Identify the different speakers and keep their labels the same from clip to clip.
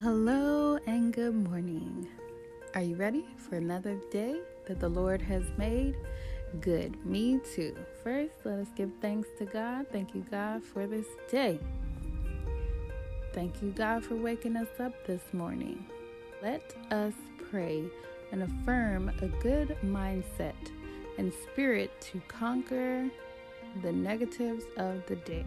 Speaker 1: Hello and good morning. Are you ready for another day that the Lord has made? Good, me too. First, let us give thanks to God. Thank you, God, for this day. Thank you, God, for waking us up this morning. Let us pray and affirm a good mindset and spirit to conquer the negatives of the day.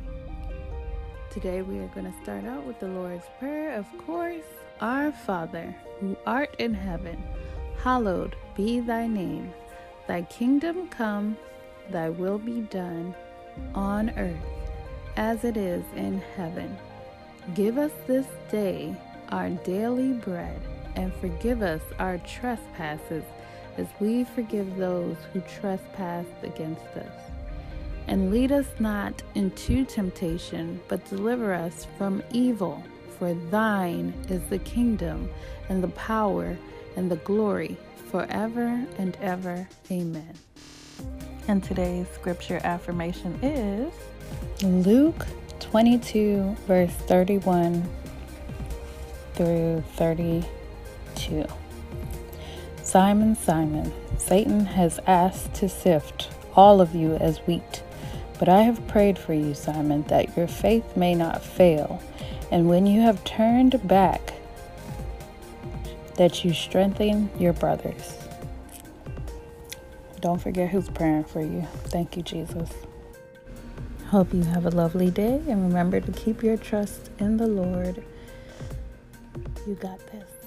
Speaker 1: Today we are going to start out with the Lord's Prayer, of course. Our Father, who art in heaven, hallowed be thy name. Thy kingdom come, thy will be done, on earth as it is in heaven. Give us this day our daily bread, and forgive us our trespasses as we forgive those who trespass against us and lead us not into temptation, but deliver us from evil. For thine is the kingdom, and the power, and the glory, forever and ever. Amen. And today's scripture affirmation is Luke 22, verse 31 through 32. Simon, Simon, Satan has asked to sift all of you as wheat. But I have prayed for you, Simon, that your faith may not fail, and when you have turned back, that you strengthen your brothers. Don't forget who's praying for you. Thank you, Jesus. Hope you have a lovely day, and remember to keep your trust in the Lord. You got this.